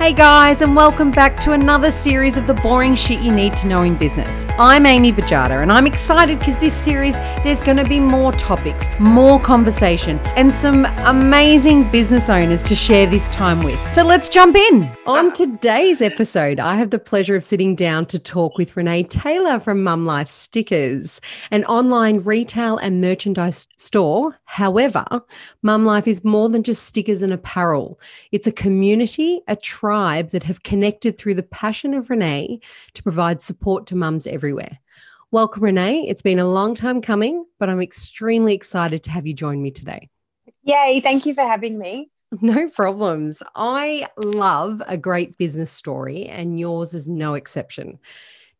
Hey guys, and welcome back to another series of the boring shit you need to know in business. I'm Amy Bajada, and I'm excited because this series there's going to be more topics, more conversation, and some amazing business owners to share this time with. So let's jump in. On today's episode, I have the pleasure of sitting down to talk with Renee Taylor from Mum Life Stickers, an online retail and merchandise store. However, Mum Life is more than just stickers and apparel. It's a community, a tribe that have connected through the passion of Renee to provide support to mums everywhere. Welcome, Renee. It's been a long time coming, but I'm extremely excited to have you join me today. Yay, thank you for having me. No problems. I love a great business story, and yours is no exception.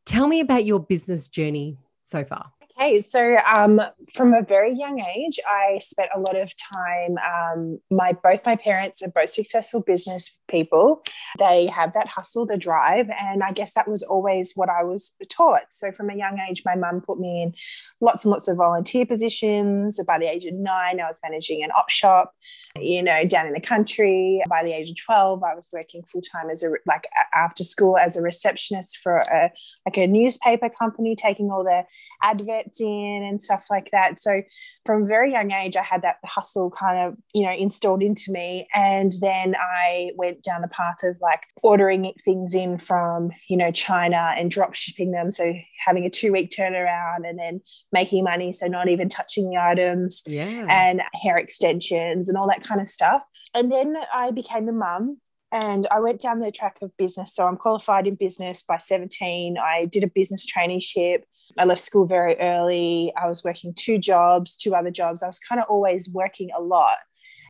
Tell me about your business journey so far. Okay, so um, from a very young age, I spent a lot of time. Um, my both my parents are both successful business people. They have that hustle, the drive, and I guess that was always what I was taught. So from a young age, my mum put me in lots and lots of volunteer positions. By the age of nine, I was managing an op shop, you know, down in the country. By the age of twelve, I was working full time as a like after school as a receptionist for a like a newspaper company, taking all the adverts in and stuff like that. So from a very young age, I had that hustle kind of, you know, installed into me. And then I went down the path of like ordering things in from, you know, China and drop shipping them. So having a two week turnaround and then making money. So not even touching the items yeah. and hair extensions and all that kind of stuff. And then I became a mum and I went down the track of business. So I'm qualified in business by 17. I did a business traineeship I left school very early. I was working two jobs, two other jobs. I was kind of always working a lot.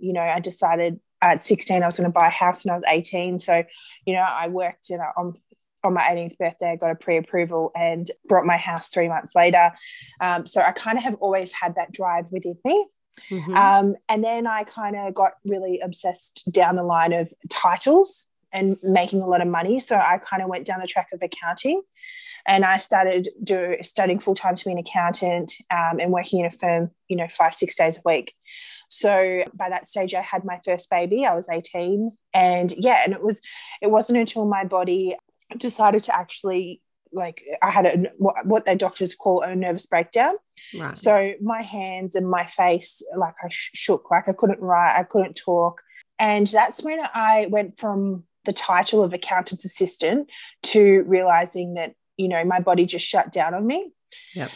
You know, I decided at 16 I was going to buy a house when I was 18. So, you know, I worked and on on my 18th birthday, I got a pre-approval and brought my house three months later. Um, so I kind of have always had that drive within me. Mm-hmm. Um, and then I kind of got really obsessed down the line of titles and making a lot of money. So I kind of went down the track of accounting and I started do studying full time to be an accountant um, and working in a firm, you know, five six days a week. So by that stage, I had my first baby. I was eighteen, and yeah, and it was it wasn't until my body decided to actually like I had a what, their doctors call a nervous breakdown. Right. So my hands and my face, like I shook, like I couldn't write, I couldn't talk, and that's when I went from the title of accountant's assistant to realizing that you know, my body just shut down on me. Yep.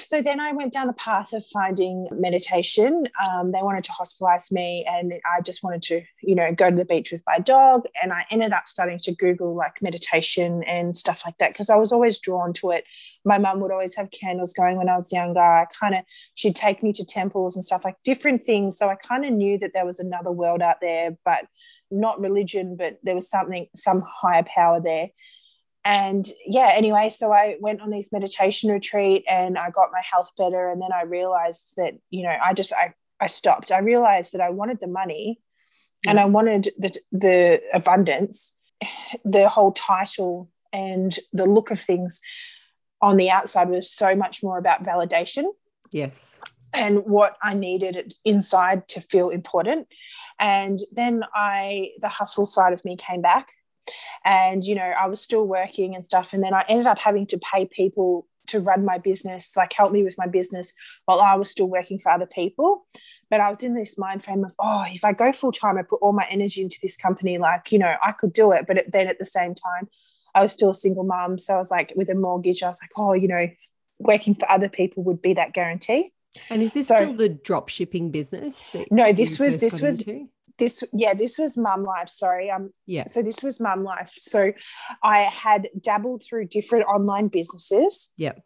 So then I went down the path of finding meditation. Um, they wanted to hospitalize me, and I just wanted to, you know, go to the beach with my dog. And I ended up starting to Google like meditation and stuff like that because I was always drawn to it. My mum would always have candles going when I was younger. I kind of, she'd take me to temples and stuff like different things. So I kind of knew that there was another world out there, but not religion, but there was something, some higher power there and yeah anyway so i went on these meditation retreat and i got my health better. And then i realized that you know i just i, I stopped. I realized that i wanted the money yeah. and i wanted the, the abundance the whole title and the look of things on the outside was so much more about validation yes. and what i needed inside to feel important. And then i the hustle side of me came back and you know i was still working and stuff. And then i ended up having to pay people to run my business like help me with my business while i was still working for other people. But i was in this mind frame of oh if i go full time i put all my energy into this company like you know i could do it. But then at the same time i was still a single mom. So i was like with a mortgage i was like oh you know working for other people would be that guarantee. And is this so, still the drop shipping business no this was this was into? This yeah this was mum life sorry um yeah. so this was mum life. So i had dabbled through different online businesses. Yep.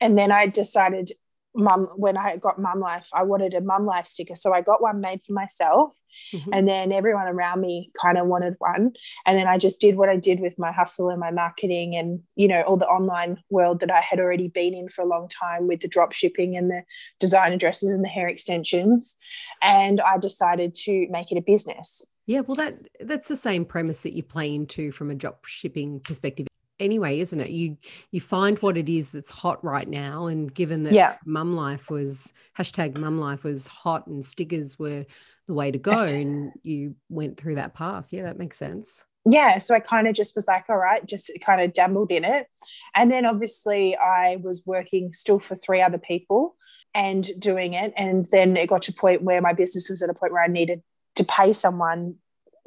And then i decided mum when I got mum life, I wanted a mum life sticker. So I got one made for myself. Mm-hmm. And then everyone around me kind of wanted one. And then I just did what I did with my hustle and my marketing and, you know, all the online world that I had already been in for a long time with the drop shipping and the designer dresses and the hair extensions. And I decided to make it a business. Yeah, well that that's the same premise that you play into from a drop shipping perspective anyway, isn't it? You you find what it is that's hot right now, and given that yeah. mum life was hashtag mum life was hot and stickers were the way to go, and you went through that path. Yeah, that makes sense. yeah, so I kind of just was like, all right, just kind of dabbled in it. And then obviously I was working still for three other people and doing it. And then it got to a point where my business was at a point where I needed to pay someone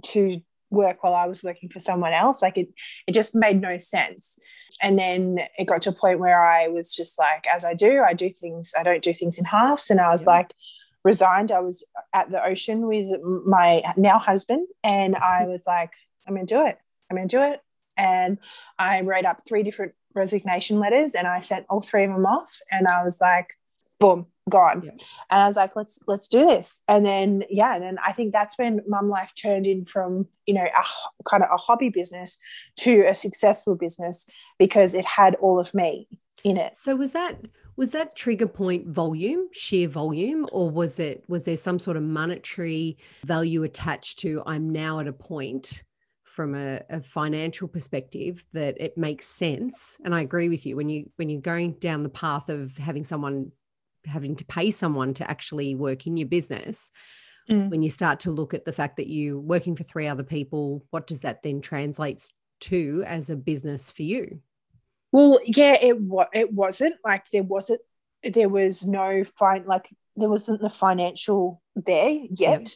to work while I was working for someone else. Like it, it just made no sense. And then it got to a point where I was just like, as I do, I do things, I don't do things in halves. And I was yeah. like, resigned. I was at the ocean with my now husband, and I was like, I'm going to do it. I'm going to do it. And I wrote up three different resignation letters and I sent all three of them off. And I was like, boom, gone. Yeah. And I was like, let's let's do this. And then yeah, and then I think that's when Mum Life turned in from you know a kind of a hobby business to a successful business because it had all of me in it. So was that was that trigger point volume, sheer volume, or was it was there some sort of monetary value attached to I'm now at a point from a, a, financial perspective that it makes sense and i agree with you when you when you're going down the path of having someone having to pay someone to actually work in your business mm. when you start to look at the fact that you're working for three other people what does that then translate to as a business for you? Well yeah it was it wasn't like there wasn't there was no fine like there wasn't the financial there yet. yep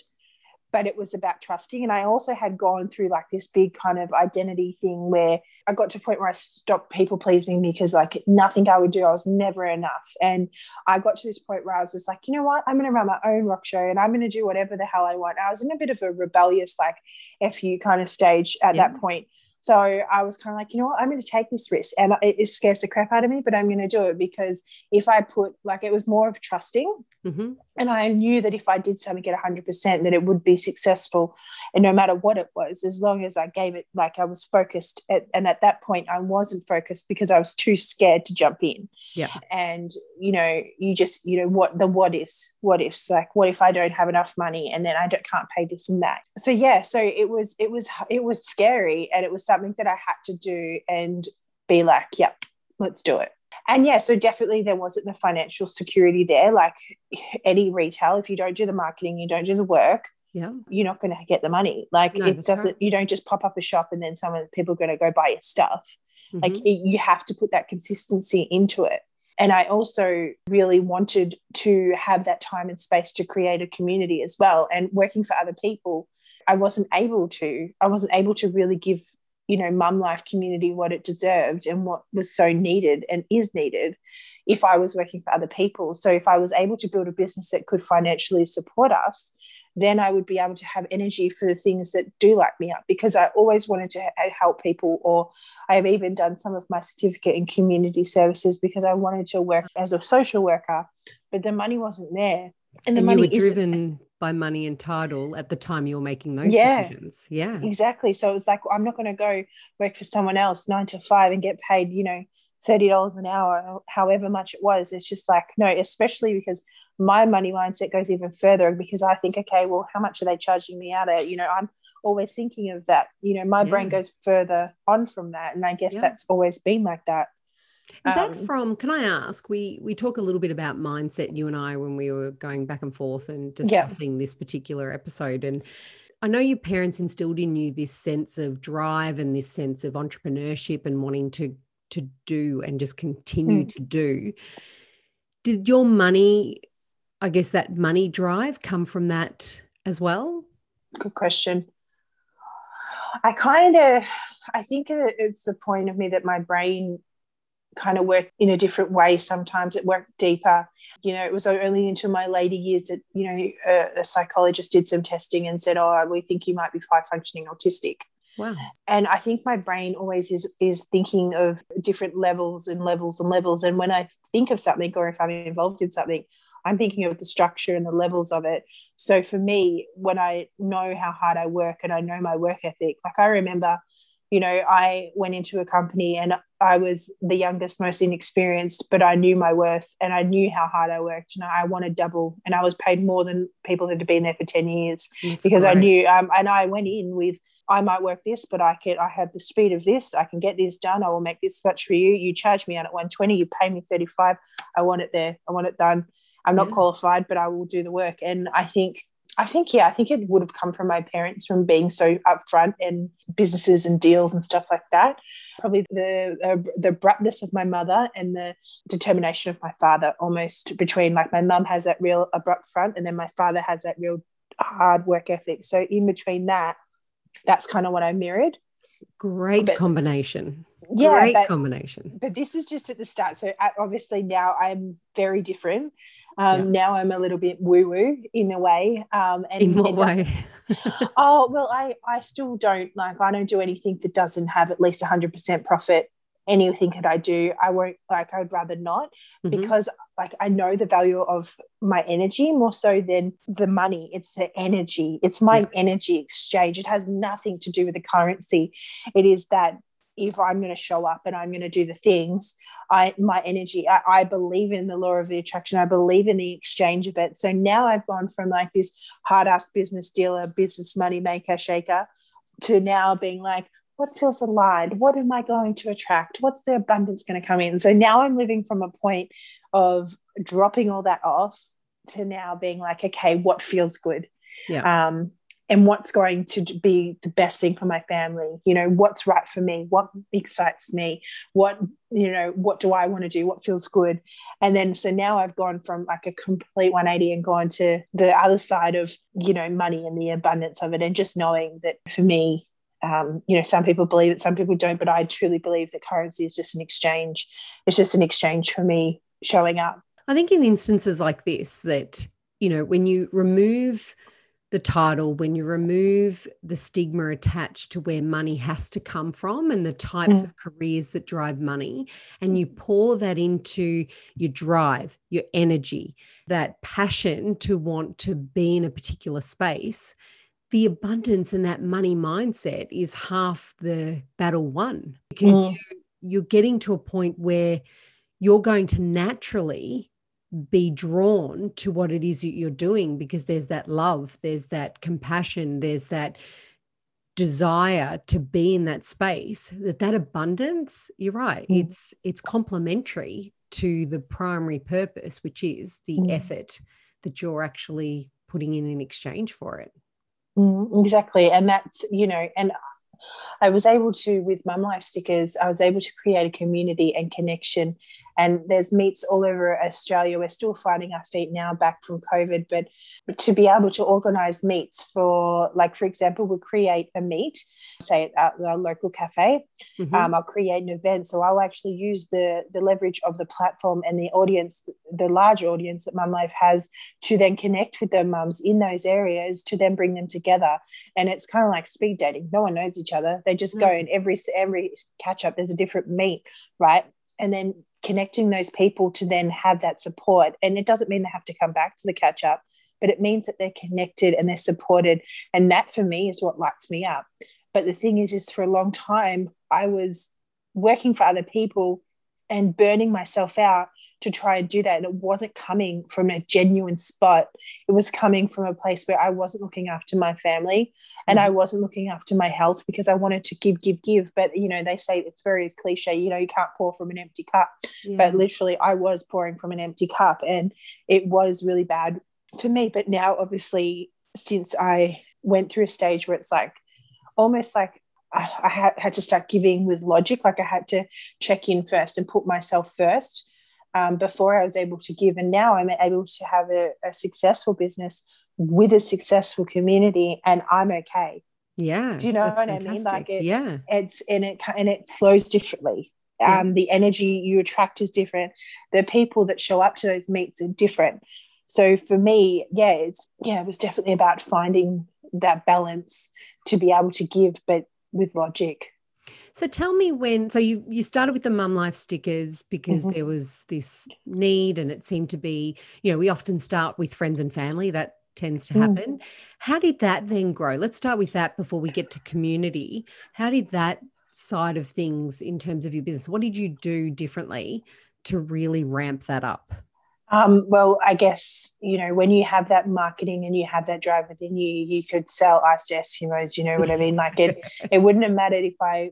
but it was about trusting. And I also had gone through like this big kind of identity thing where I got to a point where I stopped people pleasing me because like nothing I would do, I was never enough. And I got to this point where I was just like, you know what, I'm going to run my own rock show and I'm going to do whatever the hell I want. I was in a bit of a rebellious, like, fu kind of stage at yeah. that point. So I was kind of like, you know what, I'm going to take this risk. And it, it scares the crap out of me, but I'm going to do it because if I put, like, it was more of trusting. Mm-hmm. And I knew that if I did something at 100%, that it would be successful. And no matter what it was, as long as I gave it, like, I was focused. At, and at that point, I wasn't focused because I was too scared to jump in. Yeah. And, you know, you just, you know, what the what ifs, what ifs, like, what if I don't have enough money and then I don't, can't pay this and that. So, yeah, so it was, it was, it was scary. And it was something that I had to do and be like, yep, let's do it. And yeah, so definitely there wasn't the financial security there. Like any retail, if you don't do the marketing, you don't do the work, yeah, you're not going to get the money. Like no, it doesn't. Right. You don't just pop up a shop and then some of the people are going to go buy your stuff. Mm-hmm. Like it, you have to put that consistency into it. And I also really wanted to have that time and space to create a community as well. And working for other people, I wasn't able to. I wasn't able to really give you know mum life community what it deserved and what was so needed and is needed if I was working for other people. So if I was able to build a business that could financially support us, then I would be able to have energy for the things that do light me up because I always wanted to help people. Or I have even done some of my certificate in community services because I wanted to work as a social worker, but the money wasn't there. And, the and money you were driven by money and title at the time you were making those yeah, decisions. Yeah. Exactly. So it was like, I'm not going to go work for someone else nine to five and get paid, you know, $30 an hour, however much it was. It's just like, no, especially because my money mindset goes even further because I think, okay, well, how much are they charging me out at? You know, I'm always thinking of that. You know, my yeah. brain goes further on from that. And I guess yeah. that's always been like that. Is that um, from? Can I ask? We we talk a little bit about mindset, you and I, when we were going back and forth and discussing yeah. this particular episode. And I know your parents instilled in you this sense of drive and this sense of entrepreneurship and wanting to to do and just continue mm. to do. Did your money, I guess, that money drive come from that as well? Good question. I kind of, I think it's the point of me that my brain kind of work in a different way. Sometimes it worked deeper. You know, it was only into my later years that, you know, a, a psychologist did some testing and said, oh, we think you might be high functioning autistic. Wow. And I think my brain always is is thinking of different levels and levels and levels. And when I think of something or if I'm involved in something, I'm thinking of the structure and the levels of it. So for me, when I know how hard I work and I know my work ethic, like I remember you know, I went into a company and I was the youngest, most inexperienced, but I knew my worth and I knew how hard I worked and I wanted double and I was paid more than people that had been there for 10 years That's because great. I knew, um, and I went in with, I might work this, but I can, I have the speed of this. I can get this done. I will make this much for you. You charge me out at 120, you pay me 35. I want it there. I want it done. I'm not yeah. qualified, but I will do the work. And I think I think, yeah, I think it would have come from my parents from being so upfront in businesses and deals and stuff like that. Probably the, the, the abruptness of my mother and the determination of my father, almost between like my mum has that real abrupt front, and then my father has that real hard work ethic. So in between that, that's kind of what I mirrored. Great but, combination. Yeah, great but, combination. But this is just at the start. So uh, obviously now I'm very different. Um, yeah. Now I'm a little bit woo woo in a way. Um, and, in what way? oh well, I I still don't like. I don't do anything that doesn't have at least 100% profit. Anything that I do, I won't like. I'd rather not mm-hmm. because like I know the value of my energy more so than the money. It's the energy. It's my yeah. energy exchange. It has nothing to do with the currency. It is that if I'm going to show up and I'm going to do the things, I my energy, I, I, believe in the law of the attraction. I believe in the exchange of it. So now I've gone from like this hard ass business dealer, business money maker, shaker, to now being like, what feels aligned? What am I going to attract? What's the abundance going to come in? So now I'm living from a point of dropping all that off to now being like, okay, what feels good? Yeah. Um, and what's going to be the best thing for my family you know what's right for me what excites me what you know what do i want to do what feels good. And then so now i've gone from like a complete 180 and gone to the other side of you know money and the abundance of it and just knowing that for me um, you know some people believe it some people don't but i truly believe that currency is just an exchange. It's just an exchange for me showing up. I think in instances like this that you know when you remove the title when you remove the stigma attached to where money has to come from and the types mm. of careers that drive money and you pour that into your drive your energy that passion to want to be in a particular space the abundance and that money mindset is half the battle won because mm. you, you're getting to a point where you're going to naturally be drawn to what it is that you're doing because there's that love, there's that compassion, there's that desire to be in that space that that abundance you're right mm. it's it's complementary to the primary purpose which is the mm. effort that you're actually putting in in exchange for it mm, exactly and that's you know and I was able to, with Mum Life stickers, I was able to create a community and connection and there's meets all over Australia. We're still finding our feet now back from COVID, but, to be able to organize meets for, like, for example, we'll create a meet, say at our local cafe. Mm-hmm. Um, I'll create an event. So I'll actually use the, the leverage of the platform and the audience, the large audience that Mum Life has to then connect with their mums in those areas to then bring them together. And it's kind of like speed dating. No one knows each other. They just mm-hmm. go and every every catch up, there's a different meet, right? And then connecting those people to then have that support. And it doesn't mean they have to come back to the catch up, but it means that they're connected and they're supported. And that for me is what lights me up. But the thing is, is for a long time, I was working for other people and burning myself out to try and do that. And it wasn't coming from a genuine spot. It was coming from a place where I wasn't looking after my family and I mm-hmm. wasn't looking after my health because I wanted to give, give, give. But you know, they say it's very cliche, you know, you can't pour from an empty cup. Yeah. But literally, I was pouring from an empty cup, and it was really bad for me. But now, obviously, since I went through a stage where it's like almost like I, I had, had to start giving with logic, like I had to check in first and put myself first. Um, before I was able to give. And now I'm able to have a, a, successful business with a successful community and I'm okay. Yeah. Do you know what fantastic. I mean? Like it, yeah. It's and it and it flows differently. Yeah. Um, the energy you attract is different. The people that show up to those meets are different. So for me, yeah, it's yeah, it was definitely about finding that balance to be able to give, but with logic. So tell me when so you you started with the mum life stickers because mm-hmm. there was this need and it seemed to be, you know, we often start with friends and family that tends to mm. happen. Mm. How did that then grow? Let's start with that before we get to community. How did that side of things in terms of your business? What did you do differently to really ramp that up? Um, well, I guess, you know, when you have that marketing and you have that drive within you, you could sell ice to Eskimos, you know what I mean? Like it, it wouldn't have mattered if I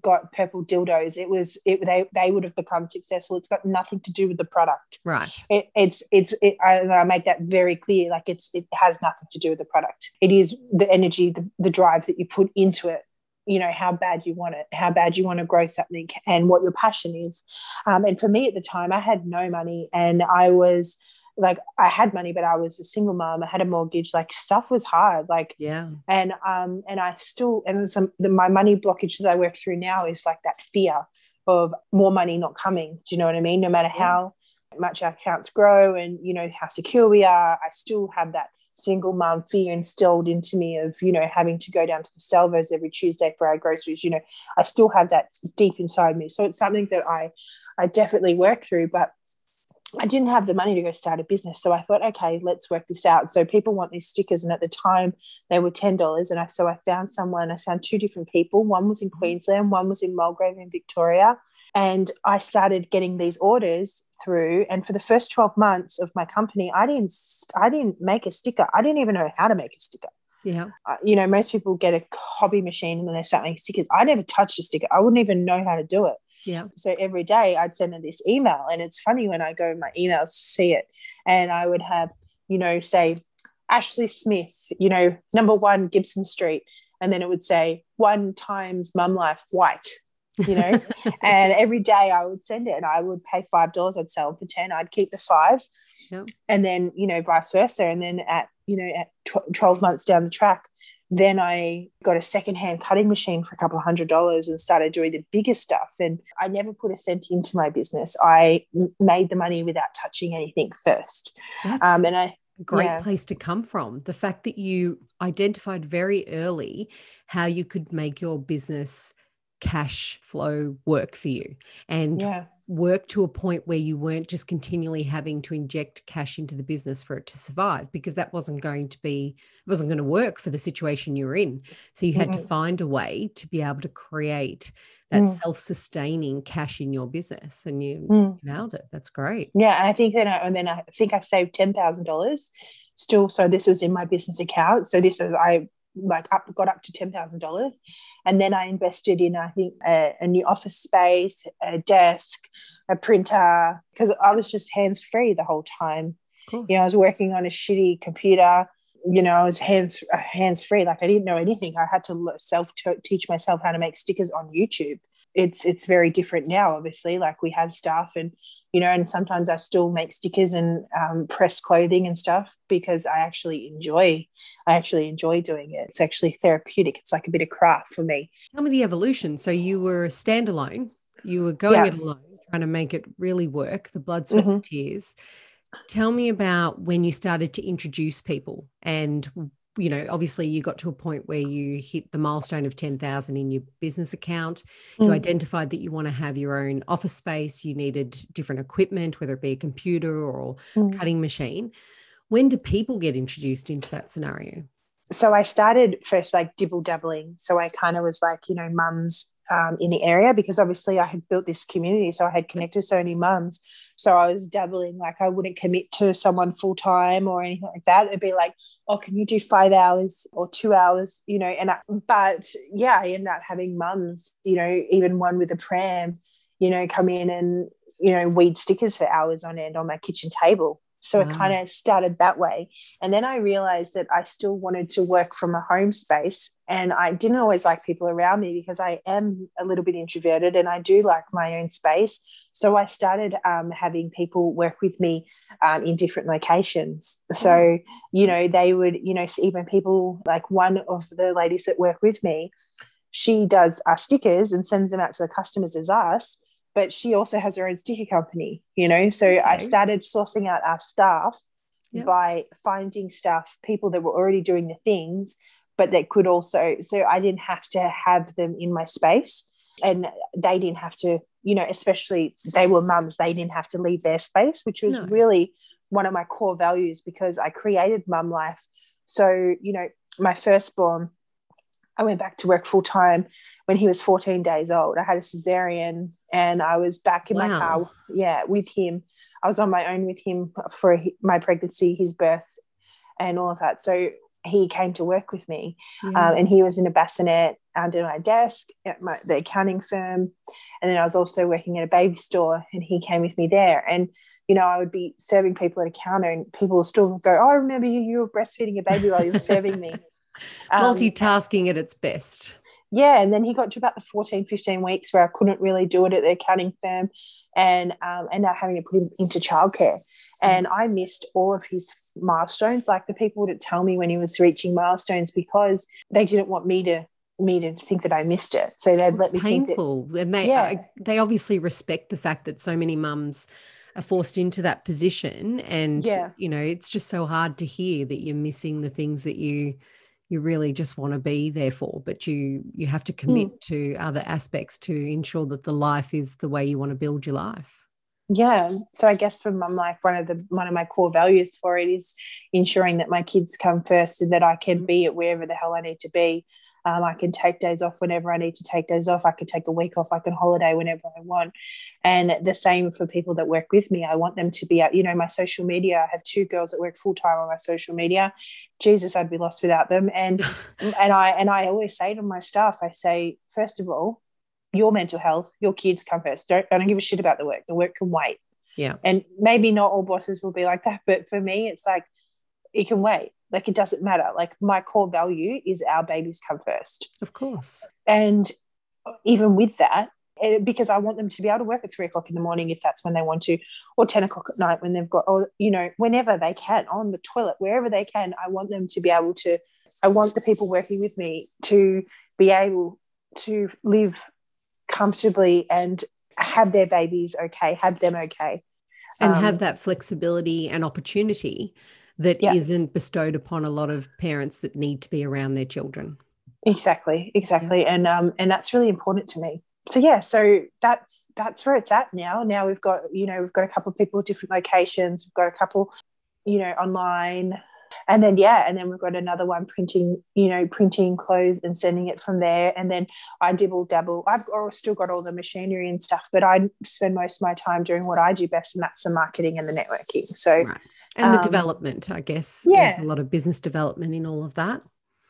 got purple dildos, it was it they they would have become successful. It's got nothing to do with the product. Right. It, it's it's it, I, I make that very clear. Like it's it has nothing to do with the product. It is the energy, the, the drive that you put into it you know how bad you want it how bad you want to grow something and what your passion is um, and for me at the time i had no money and i was like I had money, but I was a single mom. I had a mortgage. Like stuff was hard. Like yeah. And um and I still and some the, my money blockage that I work through now is like that fear of more money not coming. Do you know what I mean? No matter yeah. how much our accounts grow and you know how secure we are, I still have that single mom fear instilled into me of you know having to go down to the Salvos every Tuesday for our groceries. You know, I still have that deep inside me. So it's something that I I definitely work through, but I didn't have the money to go start a business. So I thought, okay, let's work this out. So people want these stickers. And at the time they were $10. And I, so I found someone, I found two different people. One was in mm-hmm. Queensland, one was in Mulgrave in Victoria. And I started getting these orders through. And for the first 12 months of my company, I didn't, I didn't make a sticker. I didn't even know how to make a sticker. Yeah. Uh, you know, most people get a hobby machine and then they start making stickers. I never touched a sticker. I wouldn't even know how to do it. Yeah. So every day I'd send her this email. And it's funny when I go in my emails to see it. And I would have, you know, say Ashley Smith, you know, number one Gibson Street. And then it would say one times mum life white, you know. and every day I would send it and I would pay five dollars, I'd sell for 10, I'd keep the five. Yeah. And then, you know, vice versa. And then at, you know, at tw- 12 months down the track, then I got a secondhand cutting machine for a couple of hundred dollars and started doing the bigger stuff. And I never put a cent into my business. I made the money without touching anything first. That's um, and I great yeah. place to come from. The fact that you identified very early how you could make your business cash flow work for you and yeah work to a point where you weren't just continually having to inject cash into the business for it to survive because that wasn't going to be it wasn't going to work for the situation you're in so you had mm-hmm. to find a way to be able to create that mm. self-sustaining cash in your business and you mm. nailed it that's great yeah and i think then I, and then i think i saved $10000 still so this was in my business account so this is i like up got up to $10000 and then I invested in, I think, a, a new office space, a desk, a printer, because I was just hands free the whole time. You know, I was working on a shitty computer. You know, I was hands uh, hands free. Like I didn't know anything. I had to self teach myself how to make stickers on YouTube. It's it's very different now. Obviously, like we have staff and you know, and sometimes I still make stickers and um, press clothing and stuff because I actually enjoy, I actually enjoy doing it. It's actually therapeutic. It's like a bit of craft for me. Tell me the evolution. So you were standalone, you were going yeah. it alone, trying to make it really work, the blood, sweat, mm-hmm. tears. Tell me about when you started to introduce people and you know, obviously you got to a point where you hit the milestone of 10,000 in your business account. Mm. You identified that you want to have your own office space. You needed different equipment, whether it be a computer or mm. cutting machine. When do people get introduced into that scenario? So I started first like dibble dabbling. So I kind of was like, you know, mums um, in the area because obviously I had built this community. So I had connected so many mums. So I was dabbling, like I wouldn't commit to someone full time or anything like that. It'd be like, oh, can you do five hours or two hours? You know, and I, but yeah, I end up having mums, you know, even one with a pram, you know, come in and, you know, weed stickers for hours on end on my kitchen table. So wow. it kind of started that way. And then I realized that I still wanted to work from a home space. And I didn't always like people around me because I am a little bit introverted and I do like my own space. So I started um, having people work with me um, in different locations. So, mm. you know, they would, you know, even people like one of the ladies that work with me, she does our stickers and sends them out to the customers as us, but she also has her own sticker company, you know. So okay. I started sourcing out our staff yep. by finding staff, people that were already doing the things, but that could also, so I didn't have to have them in my space and they didn't have to you know especially they were mums they didn't have to leave their space which was no. really one of my core values because i created mum life so you know my firstborn i went back to work full time when he was 14 days old i had a cesarean and i was back in wow. my car yeah with him i was on my own with him for my pregnancy his birth and all of that so he came to work with me Yeah. um, and he was in a bassinet under my desk at my, the accounting firm and then i was also working at a baby store and he came with me there. And you know i would be serving people at a counter and people will still go oh i remember you you were breastfeeding a baby while you were serving me. Um, Multitasking at its best. yeah and then he got to about the 14 15 weeks where i couldn't really do it at the accounting firm and um, ended up having to put him into childcare. And i missed all of his milestones. Like the people wouldn't tell me when he was reaching milestones because they didn't want me to me to think that i missed it so they'd let me think that painful. And they, Yeah. I- they obviously respect the fact that so many mums are forced into that position. And, Yeah. you know, it's just so hard to hear that you're missing the things that you you really just want to be there for but you you have to commit Mm. to other aspects to ensure that the life is the way you want to build your life yeah so i guess for mum life one of the one of my core values for it is ensuring that my kids come first and that i can be at wherever the hell i need to be um, i can take days off whenever i need to take days off i can take a week off i can holiday whenever i want and the same for people that work with me i want them to be out you know my social media i have two girls that work full-time on my social media jesus i'd be lost without them and and i and i always say to my staff i say first of all your mental health, your kids come first. Don't, don't give a shit about the work. The work can wait. Yeah. And maybe not all bosses will be like that, but for me, it's like it can wait. Like it doesn't matter. Like my core value is our babies come first. of course And even with that, eh, because I want them to be able to work at three o'clock in the morning if that's when they want to, or 10 o'clock at night when they've got, or, you know, whenever they can, on the toilet, wherever they can, I want them to be able to, I want the people working with me to be able to live comfortably and have their babies okay, have them okay. and Um, have that flexibility and opportunity that Yeah. not bestowed upon a lot of parents that need to be around their children Exactly, exactly, and um, and that's really important to me. So yeah, so that's that's where it's at now. Now we've got you know we've got a couple of people at different locations. We've got a couple, you know, online, and then yeah, and then we've got another one printing, you know, printing clothes and sending it from there. And then I dibble dabble. I've still got all the machinery and stuff, but I spend most of my time doing what I do best, and that's the marketing and the networking. So right and the Um, development i guess yeah. there's a lot of business development in all of that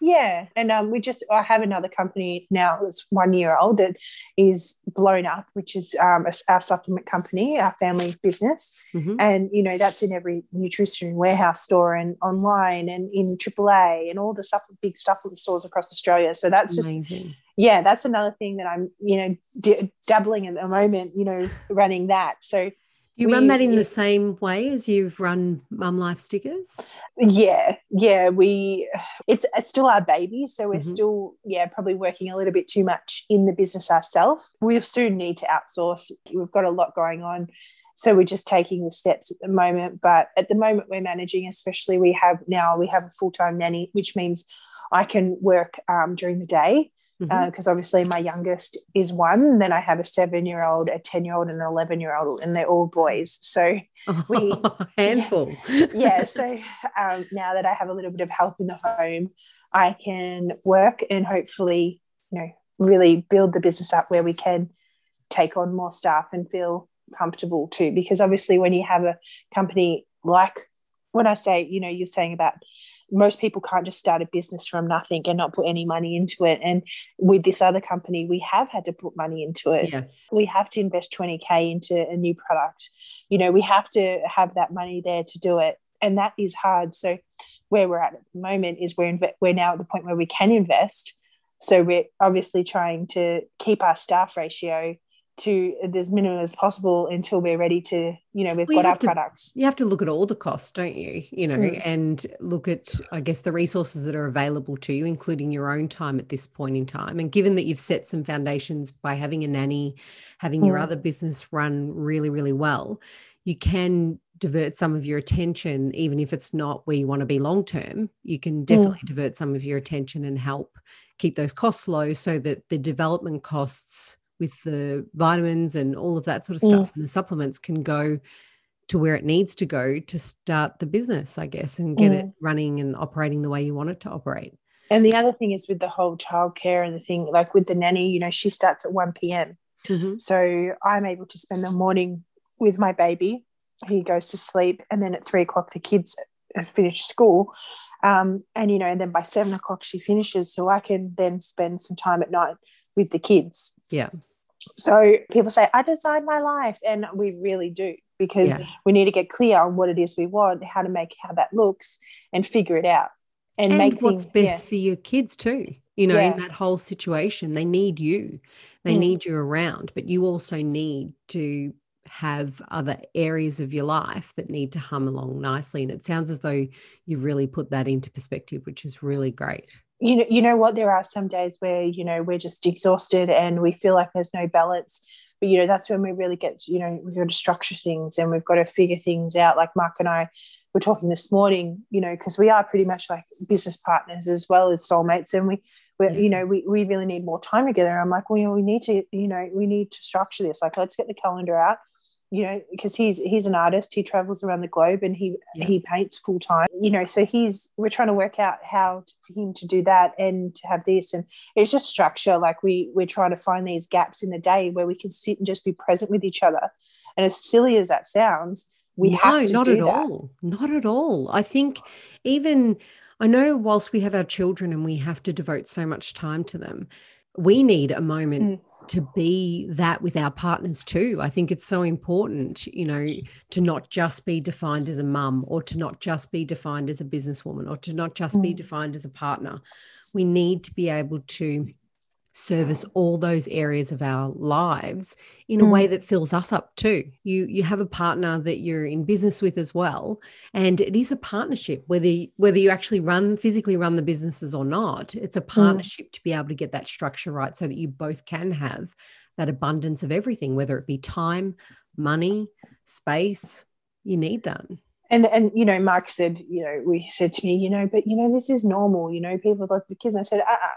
Yeah, and um, we just I have another company now that's one year old that is blown up, which is um, our supplement company, our family business, Mhm. and you know that's in every nutrition warehouse store and online and in AAA and all the stuff big supplement stores across Australia. So that's just amazing yeah, that's another thing that I'm you know d- dabbling at the moment, you know, running that. So you run that in the same way as you've run mum life stickers? Yeah yeah we it's it's still our baby so we're Mhm. still yeah probably working a little bit too much in the business ourselves we soon need to outsource. We've got a lot going on so we're just taking the steps at the moment. But at the moment we're managing especially we have now we have a full-time nanny which means i can work um, during the day Because obviously my youngest is one then i have a seven year old a 10 year old and an 11 year old and they're all boys. So we- handful. yeah so um, now that i have a little bit of help in the home i can work and hopefully you know really build the business up where we can take on more staff and feel comfortable too. Because obviously when you have a company like when i say you know you're saying about most people can't just start a business from nothing and not put any money into it. And with this other company we have had to put money into it. Yeah. We have to invest 20k into a new product. You know we have to have that money there to do it. And that is hard. So where we're at at the moment is we're inve- we're now at the point where we can invest. So we're obviously trying to keep our staff ratio to as minimum as possible until we're ready to you know we've Well, got our to- products you have to look at all the costs, don't you? You know, Mm. and look at, I guess, the resources that are available to you, including your own time at this point in time. And given that you've set some foundations by having a nanny, having your Mm. other business run really, really well, you can divert some of your attention, even if it's not where you want to be long term. You Mm. can definitely divert some of your attention and help keep those costs low so that the development costs with the vitamins and all of that sort of Mm. stuff and the supplements can go to where it needs to go to start the business, I guess, and get it running and operating the way you want it to operate. and the other thing is with the whole childcare and the thing like with the nanny you know she starts at 1 p.m So I'm able to spend the morning with my baby. He goes to sleep, and then at three o'clock, the kids have finished school. Um, and you know, and then by seven o'clock she finishes, so I can then spend some time at night with the kids. Yeah. So people say, I design my life. And we really do because Yeah. we need to get clear on what it is we want, how to make how that looks, and figure it out. And, and make what's things, best for your kids too you know Yeah. in that whole situation they need you they Mm. need you around but you also need to have other areas of your life that need to hum along nicely and it sounds as though you've really put that into perspective which is really great you know, you know what? There are some days where you know we're just exhausted and we feel like there's no balance. But you know, that's when we really get. You know, we've got to structure things and we've got to figure things out. Like Mark and I were talking this morning. You know, because we are pretty much like business partners as well as soulmates, and we. we Yeah. you know, we, we really need more time together. I'm like, well, you know, we need to, you know, we need to structure this. Like, let's get the calendar out, you know, because he's he's an artist. He travels around the globe and he Yeah. he paints full time. You know, so he's we're trying to work out how to, for him to do that and to have this, and it's just structure. Like we we're trying to find these gaps in the day where we can sit and just be present with each other. And as silly as that sounds, we no, have to not at that. all. Not at all. I think even I know whilst we have our children and we have to devote so much time to them, we need a moment Mm. To be that with our partners too. I think it's so important, you know, to not just be defined as a mum or to not just be defined as a businesswoman or to not just be defined as a partner. We need to be able to service all those areas of our lives in a Mm. way that fills us up too. You you have a partner that you're in business with as well, and it is a partnership whether you- whether you actually run physically run the businesses or not. It's a partnership to be able to get that structure right so that you both can have that abundance of everything, whether it be time, money, space. You need that. and and you know mark said you know we said to me you know but you know this is normal you know people like the kids and i said uh-uh.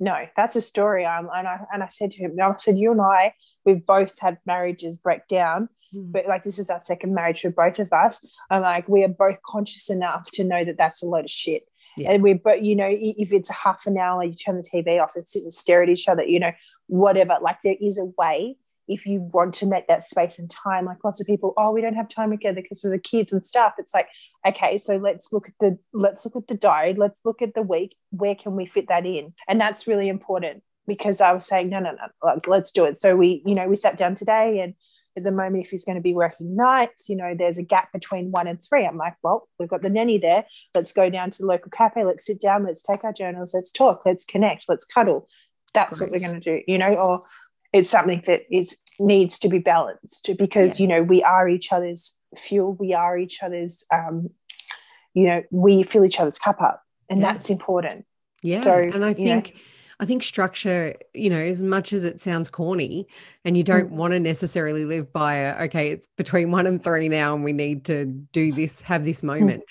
No that's a story um, and I and I said to him I said you and I we've both had marriages break down but like this is our second marriage for both of us I'm like we are both conscious enough to know that that's a load of shit Yeah. and we but you know if it's a half an hour you turn the tv off and sit and stare at each other you know whatever like there is a way if you want to make that space and time like lots of people oh we don't have time together because we're the kids and stuff. It's like okay so let's look at the let's look at the diary let's look at the week where can we fit that in? And that's really important because i was saying no no no like let's do it. So we you know we sat down today and at the moment if he's going to be working nights you know there's a gap between one and three. I'm like well we've got the nanny there. Let's go down to the local cafe. Let's sit down. Let's take our journals. Let's talk. Let's connect. Let's cuddle. That's what we're going to do you know or it's something that is needs to be balanced because you know we are each other's fuel we are each other's um you know we fill each other's cup up and Yeah. that's important Yeah. So, and I you know- think I think structure, you know, as much as it sounds corny and you don't Mm. want to necessarily live by a okay, it's between one and three now and we need to do this, have this moment.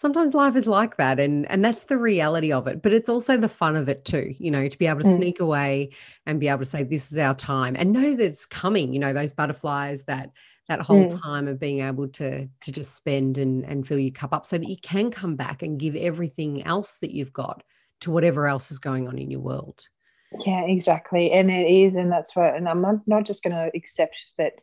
Sometimes life is like that and and that's the reality of it. But it's also the fun of it too, you know, to be able to Mm. sneak away and be able to say this is our time and know that it's coming, you know, those butterflies that that whole Mm. time of being able to to just spend and and fill your cup up so that you can come back and give everything else that you've got to whatever else is going on in your world. Yeah, exactly. And it is, and that's what, and I'm not, not just going to accept that,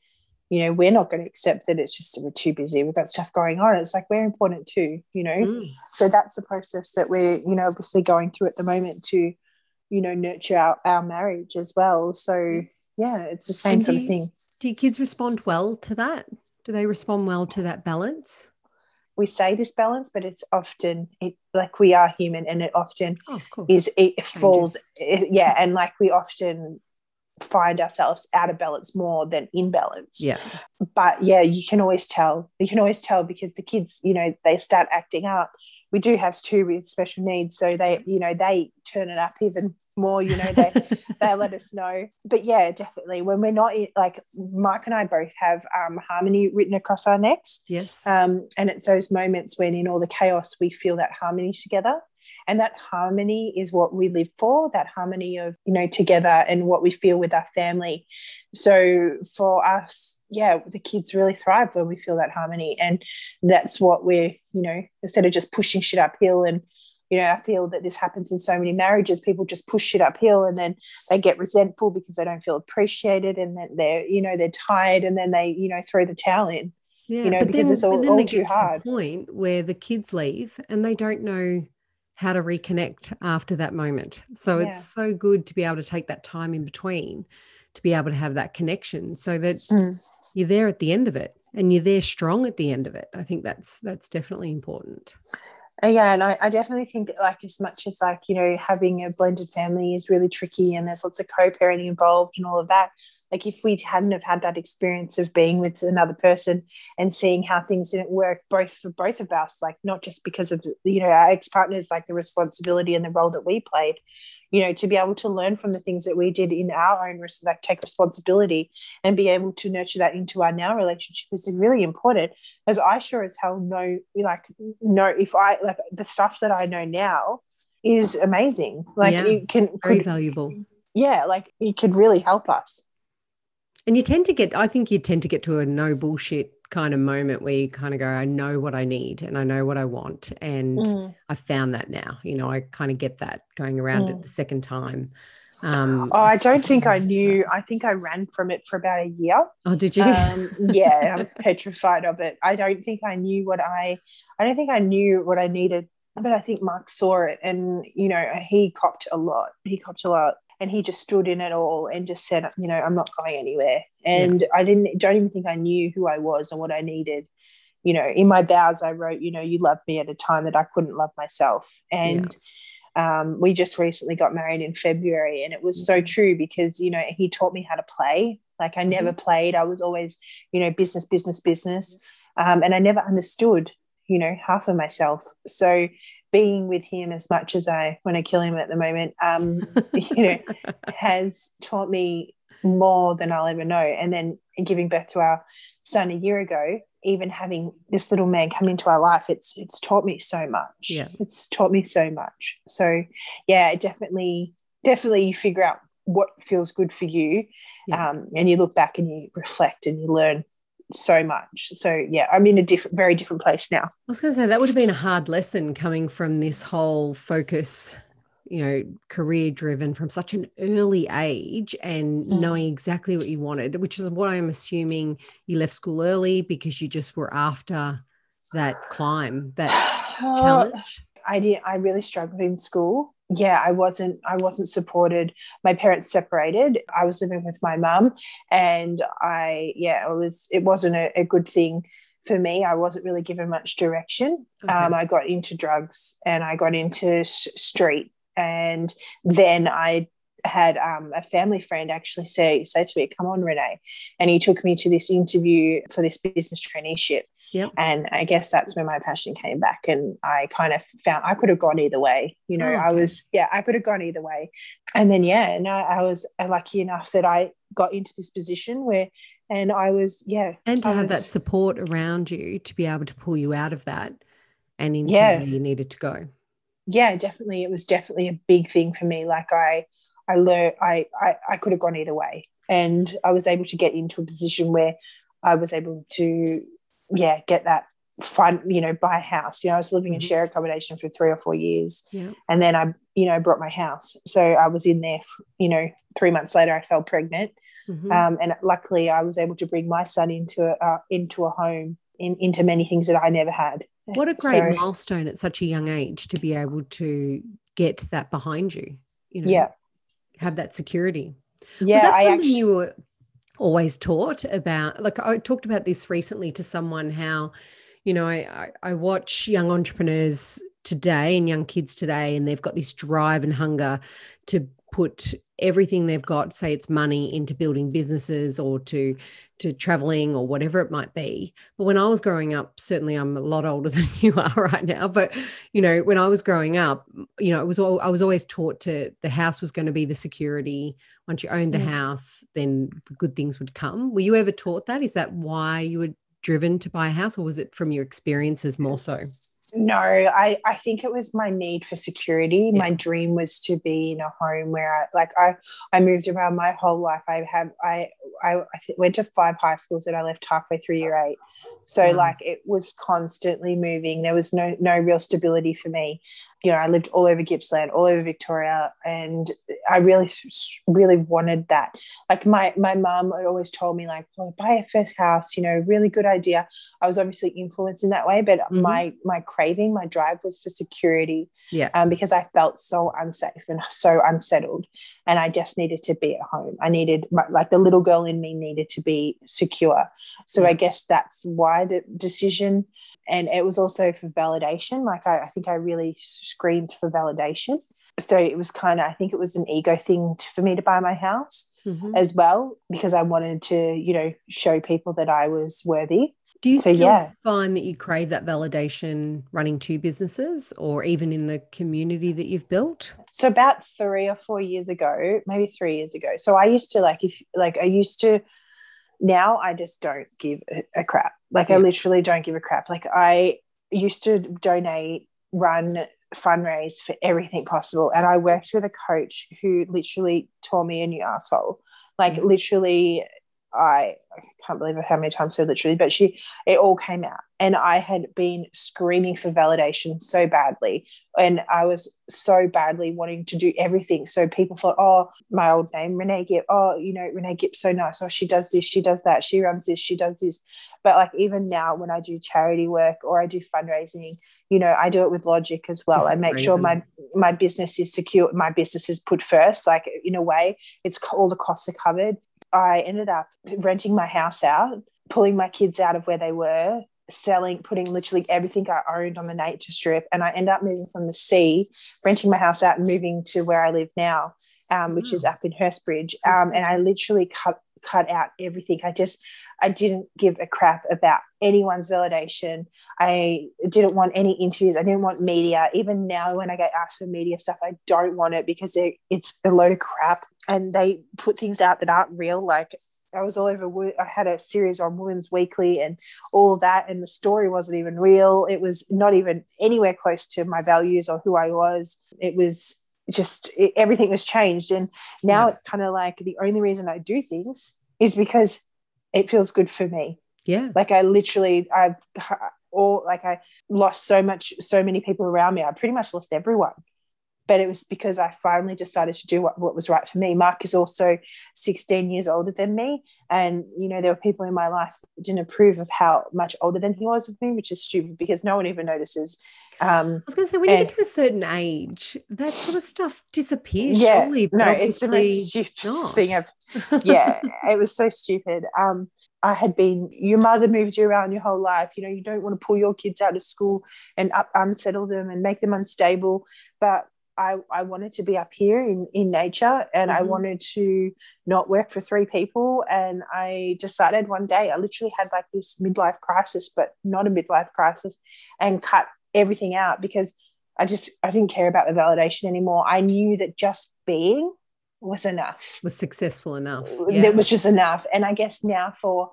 you know, we're not going to accept that it's just that we're too busy. We've got stuff going on. It's like we're important too, you know. Mm. So that's the process that we're, you know, obviously going through at the moment to, you know, nurture our, our marriage as well. So yeah, it's the same And sort do of thing. Do your kids respond well to that? Do they respond well to that balance? We say this balance, but it's often it, like we are human, and it often Oh, is it falls it- yeah and like we often find ourselves out of balance more than in balance yeah. but yeah you can always tell you can always tell because the kids you know they start acting up we do have two with special needs so they you know they turn it up even more you know they they let us know but yeah definitely when we're not like mike and i both have um, harmony written across our necks yes. um, and it's those moments when, in all the chaos, we feel that harmony together. And that harmony is what we live for, that harmony of, you know, together and what we feel with our family. So for us, yeah, the kids really thrive when we feel that harmony. And that's what we're, you know, instead of just pushing shit uphill and, you know, I feel that this happens in so many marriages. People just push shit uphill and then they get resentful because they don't feel appreciated and then they're, you know, they're tired and then they, you know, throw the towel in. Yeah. know, because it's all- but all they too get to the hard. point where the kids leave and they don't know how to reconnect after that moment. So yeah. it's so good to be able to take that time in between to be able to have that connection so that mm. you're there at the end of it and you're there strong at the end of it. I think that's that's definitely important. Uh, yeah, and I, I definitely think that like as much as like, you know, having a blended family is really tricky and there's lots of co-parenting involved and all of that. Like if we hadn't have had that experience of being with another person and seeing how things didn't work both for both of us, like not just because of you know our ex-partners, like the responsibility and the role that we played, you know to be able to learn from the things that we did in our own risk, like take responsibility and be able to nurture that into our now relationship is really important. As i sure as hell know like know if i like the stuff that i know now is amazing. Like yeah, it can very could, valuable. Yeah like it could really help us and you tend to get i think you tend to get to a no bullshit kind of moment where you kind of go, I know what I need and I know what I want. And mm. I found that now. You know, I kind of get that going around mm. it the second time. Um, oh, I don't think I knew. I think I ran from it for about a year. Oh, did you? Um, yeah, I was petrified of it. I don't think I knew what I. I don't think I knew what I needed, but I think Mark saw it, and you know, he copped a lot. He copped a lot, and he just stood in it all and just said, you know, I'm not going anywhere. And yeah. I didn't, don't even think I knew who I was or what I needed. You know, in my vows, I wrote, you know, you loved me at a time that I couldn't love myself. And yeah. um, we just recently got married in February, and it was so mm-hmm. true because, you know, he taught me how to play. Like I never mm-hmm. played. I was always, you know, business, business, business. Um, and I never understood, you know, half of myself. So being with him as much as I want to kill him at the moment, um, you know, has taught me more than I'll ever know. And then giving birth to our son a year ago, even having this little man come into our life, it's it's taught me so much. Yeah. It's taught me so much. So yeah, definitely, definitely you figure out what feels good for you. Yeah. Um, and you look back and you reflect and you learn so much. So yeah, I'm in a different, very different place now. I was going to say that would have been a hard lesson coming from this whole focus, you know, career driven from such an early age and mm. knowing exactly what you wanted, which is what I'm assuming you left school early because you just were after that climb, that challenge. I did. I really struggled in school yeah i wasn't i wasn't supported. My parents separated. I was living with my mum and i yeah it was it wasn't a, a good thing for me. I wasn't really given much direction. Okay. um, i got into drugs and i got into sh- street and then i had um, a family friend actually say say to me come on renee and he took me to this interview for this business traineeship Yep. And I guess that's where my passion came back. And I kind of found I could have gone either way. You know, oh. I was, yeah, I could have gone either way. And then, yeah, and I, I was uh, lucky enough that I got into this position where, and I was, yeah. And to I have was, that support around you to be able to pull you out of that and into yeah. where you needed to go. Yeah, definitely. It was definitely a big thing for me. Like I, I learned, I, I, I could have gone either way. And I was able to get into a position where I was able to yeah, get that fun, you know, buy a house. You know, I was living in mm-hmm. share accommodation for three or four years. Yeah. And then I, you know, brought my house. So I was in there, you know, three months later, I fell pregnant. Mm-hmm. Um, and luckily I was able to bring my son into a, uh, into a home in, into many things that I never had. What a great so, milestone at such a young age to be able to get that behind you, you know, yeah. have that security. Yeah. Was that something actually, you were always taught about like i talked about this recently to someone how you know I, I, watch young entrepreneurs today and young kids today and they've got this drive and hunger to put everything they've got say it's money into building businesses or to to traveling or whatever it might be. But when i was growing up certainly i'm a lot older than you are right now but you know when i was growing up you know it was all i was always taught to the house was going to be the security. Once you owned the house then the good things would come. Were you ever taught that? Is that why you were driven to buy a house or was it from your experiences more so no, I, I think it was my need for security. Yeah. My dream was to be in a home where I like I I moved around my whole life. I have I I, I went to five high schools and I left halfway through year eight. So wow. like it was constantly moving. There was no no real stability for me. You know, I lived all over Gippsland, all over Victoria, and I really, really wanted that. Like my my mum always told me, like, oh, buy a first house. You know, really good idea. I was obviously influenced in that way, but mm-hmm. my my craving, my drive was for security. Yeah. Um, because I felt so unsafe and so unsettled, and I just needed to be at home. I needed my, like the little girl in me needed to be secure. So yeah. I guess that's why the decision and it was also for validation like I, I, think i really screamed for validation so it was kind of i think it was an ego thing to, for me to buy my house mm-hmm. as well because i wanted to you know show people that i was worthy do you so, still yeah. find that you crave that validation running two businesses or even in the community that you've built so about three or four years ago maybe three years ago so i used to like if like i used to now I just don't give a, crap. Like yeah. I literally don't give a crap. Like I used to donate, run, fundraise for everything possible. And I worked with a coach who literally tore me a new asshole. Like yeah. literally I, I can't believe how many times so literally, but she, it all came out. And I had been screaming for validation so badly. And I was so badly wanting to do everything. So people thought, oh, my old name, Renee Gipp. Oh, you know, Renee Gipp's so nice. Oh, she does this, she does that, she runs this, she does this. But like even now, when I do charity work or I do fundraising, you know, I do it with logic as well. I make sure my my business is secure, my business is put first. Like in a way, it's all the costs are covered I ended up renting my house out, pulling my kids out of where they were, selling, putting literally everything I owned on the nature strip. And I ended up moving from the sea, renting my house out and moving to where I live now, um, which is up in Hurstbridge. Um, and I literally cut cut out everything. I just I didn't give a crap about anyone's validation. I didn't want any interviews. I didn't want media. Even now, when I get asked for media stuff, I don't want it because it, it's a load of crap. And they put things out that aren't real. Like I was all over, I had a series on Women's Weekly and all that. And the story wasn't even real. It was not even anywhere close to my values or who I was. It was just, it, everything was changed. And now yeah. it's kind of like the only reason I do things is because it feels good for me. Yeah. Like I literally, I've, or like I lost so much, so many people around me. I pretty much lost everyone. But it was because I finally decided to do what, what was right for me. Mark is also 16 years older than me. And, you know, there were people in my life didn't approve of how much older than he was with me, which is stupid because no one even notices um, I was going to say, when and, you get to a certain age, that sort of stuff disappears. Yeah, surely, no, it's the most stupid thing I've. Yeah, it was so stupid. Um, I had been. Your mother moved you around your whole life. You know, you don't want to pull your kids out of school and up, unsettle them and make them unstable. But I, I wanted to be up here in, in nature and mm-hmm. I wanted to not work for three people. And I decided one day, I literally had like this midlife crisis, but not a midlife crisis, and cut everything out because I just I didn't care about the validation anymore. I knew that just being was enough. Was successful enough. Yeah. It was just enough. And I guess now for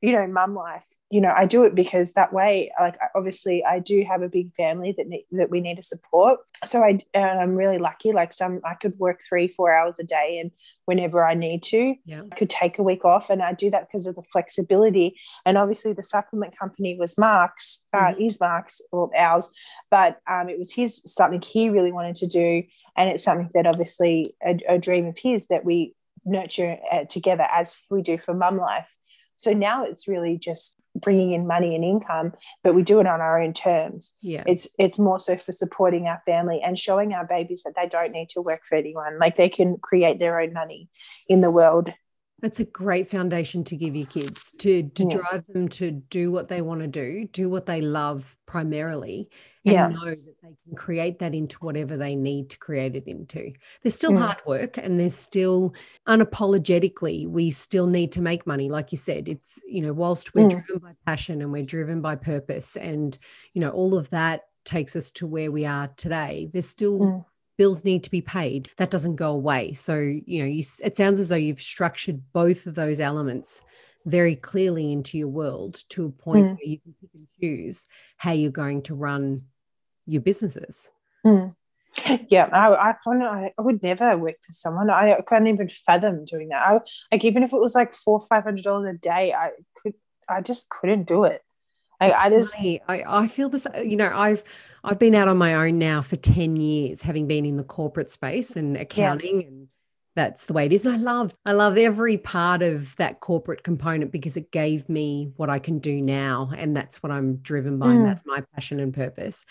you know Mumlife you know i do it because that way like obviously i do have a big family that ne- that we need to support. So i and i'm really lucky like some i could work three four hours a day and whenever i need to. Yeah. i could take a week off and i do that because of the flexibility. And obviously the supplement company was mark's uh, mm-hmm. is mark's or ours but um, it was his something he really wanted to do. And it's something that obviously a, a dream of his that we nurture uh, together as we do for Mumlife so now it's really just bringing in money and income, but we do it on our own terms. Yeah. It's it's more so for supporting our family and showing our babies that they don't need to work for anyone. Like they can create their own money in the world that's a great foundation to give your kids to to yeah. drive them to do what they want to do, do what they love primarily, and yeah. know that they can create that into whatever they need to create it into. There's still yeah. hard work and there's still unapologetically, we still need to make money. Like you said, it's, you know, whilst we're mm. driven by passion and we're driven by purpose and, you know, all of that takes us to where we are today, there's still mm. Bills need to be paid. That doesn't go away. So, you know, you, it sounds as though you've structured both of those elements very clearly into your world to a point mm. where you can pick and choose how you're going to run your businesses. Mm. Yeah, I, I of, I, would never work for someone. I, I not even fathom doing that. I, like, even if it was like four, or five hundred dollars a day, I could, I just couldn't do it. I, I just I, I feel this, you know, I've I've been out on my own now for 10 years, having been in the corporate space and accounting yeah. and that's the way it is. And I love, I love every part of that corporate component because it gave me what I can do now. And that's what I'm driven by. Mm. And that's my passion and purpose.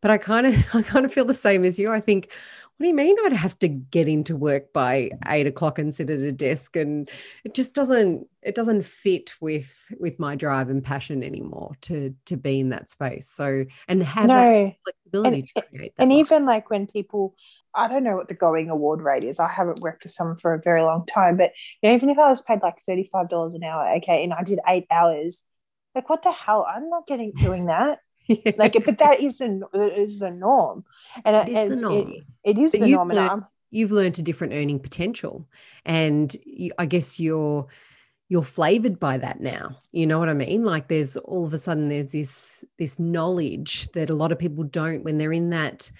But I kind of, I kind of feel the same as you. I think what do you mean I'd have to get into work by eight o'clock and sit at a desk? And it just doesn't it doesn't fit with with my drive and passion anymore to to be in that space. So and have no. flexibility and, and even like when people I don't know what the going award rate is. I haven't worked for someone for a very long time, but you know, even if I was paid like $35 an hour, okay, and I did eight hours, like what the hell? I'm not getting doing that. Yeah. Like, but that is the is the norm, and it is the norm. It, it is but the norm. Learned, you've learned a different earning potential, and you, I guess you're you're flavored by that now you know what i mean like there's all of a sudden there's this this knowledge that a lot of people don't when they're in that